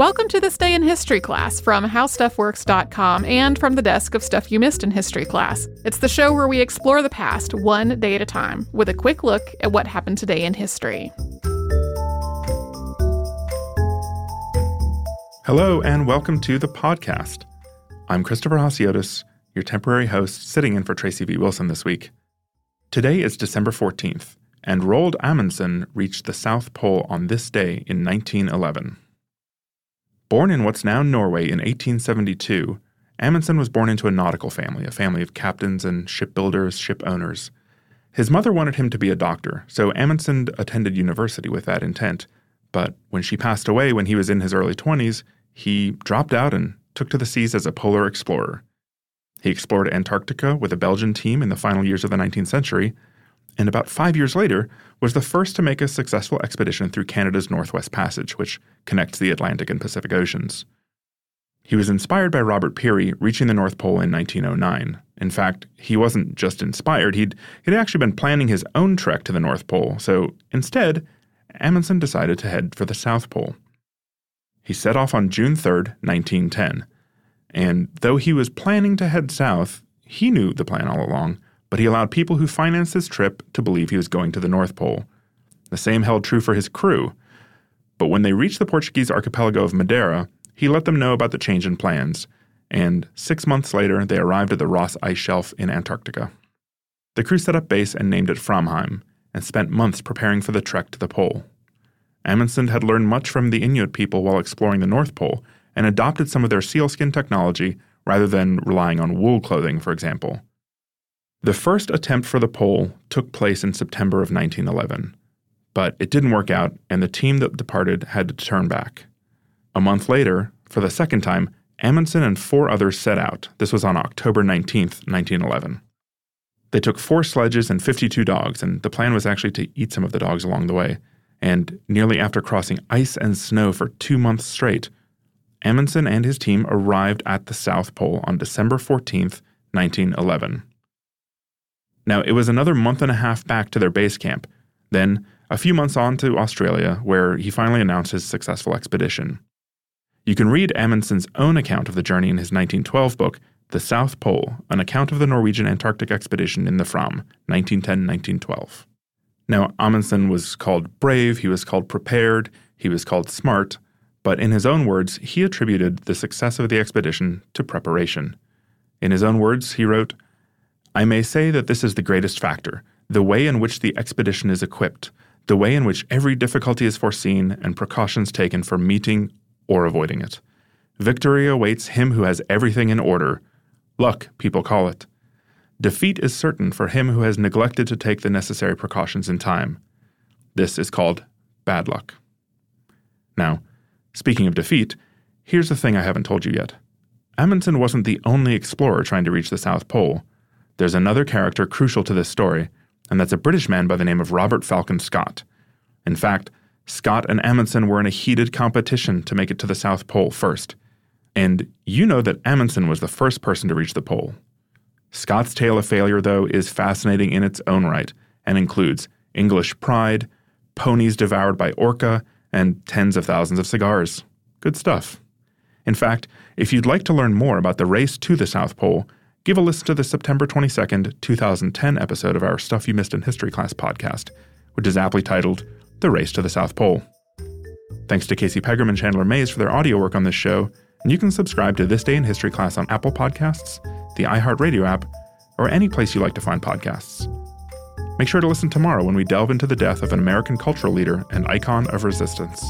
Welcome to this day in history class from howstuffworks.com and from the desk of Stuff You Missed in History Class. It's the show where we explore the past one day at a time with a quick look at what happened today in history. Hello, and welcome to the podcast. I'm Christopher Hasiotis, your temporary host, sitting in for Tracy V. Wilson this week. Today is December 14th, and Roald Amundsen reached the South Pole on this day in 1911. Born in what's now Norway in 1872, Amundsen was born into a nautical family, a family of captains and shipbuilders, ship owners. His mother wanted him to be a doctor, so Amundsen attended university with that intent. But when she passed away when he was in his early 20s, he dropped out and took to the seas as a polar explorer. He explored Antarctica with a Belgian team in the final years of the 19th century, and about five years later was the first to make a successful expedition through Canada's Northwest Passage, which connects the Atlantic and Pacific Oceans. He was inspired by Robert Peary reaching the North Pole in 1909. In fact, he wasn't just inspired, he'd, he'd actually been planning his own trek to the North Pole, so instead, Amundsen decided to head for the South Pole. He set off on June 3, 1910, and though he was planning to head south, he knew the plan all along but he allowed people who financed his trip to believe he was going to the North Pole. The same held true for his crew. But when they reached the Portuguese archipelago of Madeira, he let them know about the change in plans, and six months later they arrived at the Ross Ice Shelf in Antarctica. The crew set up base and named it Framheim, and spent months preparing for the trek to the pole. Amundsen had learned much from the Inuit people while exploring the North Pole and adopted some of their sealskin technology rather than relying on wool clothing, for example. The first attempt for the pole took place in September of 1911, but it didn't work out, and the team that departed had to turn back. A month later, for the second time, Amundsen and four others set out. This was on October 19, 1911. They took four sledges and 52 dogs, and the plan was actually to eat some of the dogs along the way. And nearly after crossing ice and snow for two months straight, Amundsen and his team arrived at the South Pole on December 14, 1911. Now, it was another month and a half back to their base camp, then a few months on to Australia, where he finally announced his successful expedition. You can read Amundsen's own account of the journey in his 1912 book, The South Pole An Account of the Norwegian Antarctic Expedition in the Fram, 1910 1912. Now, Amundsen was called brave, he was called prepared, he was called smart, but in his own words, he attributed the success of the expedition to preparation. In his own words, he wrote, I may say that this is the greatest factor the way in which the expedition is equipped, the way in which every difficulty is foreseen and precautions taken for meeting or avoiding it. Victory awaits him who has everything in order. Luck, people call it. Defeat is certain for him who has neglected to take the necessary precautions in time. This is called bad luck. Now, speaking of defeat, here's the thing I haven't told you yet. Amundsen wasn't the only explorer trying to reach the South Pole. There's another character crucial to this story, and that's a British man by the name of Robert Falcon Scott. In fact, Scott and Amundsen were in a heated competition to make it to the South Pole first. And you know that Amundsen was the first person to reach the pole. Scott's tale of failure, though, is fascinating in its own right and includes English pride, ponies devoured by orca, and tens of thousands of cigars. Good stuff. In fact, if you'd like to learn more about the race to the South Pole, give a listen to the September 22nd, 2010 episode of our Stuff You Missed in History Class podcast, which is aptly titled The Race to the South Pole. Thanks to Casey Pegram and Chandler Mays for their audio work on this show, and you can subscribe to This Day in History Class on Apple Podcasts, the iHeartRadio app, or any place you like to find podcasts. Make sure to listen tomorrow when we delve into the death of an American cultural leader and icon of resistance.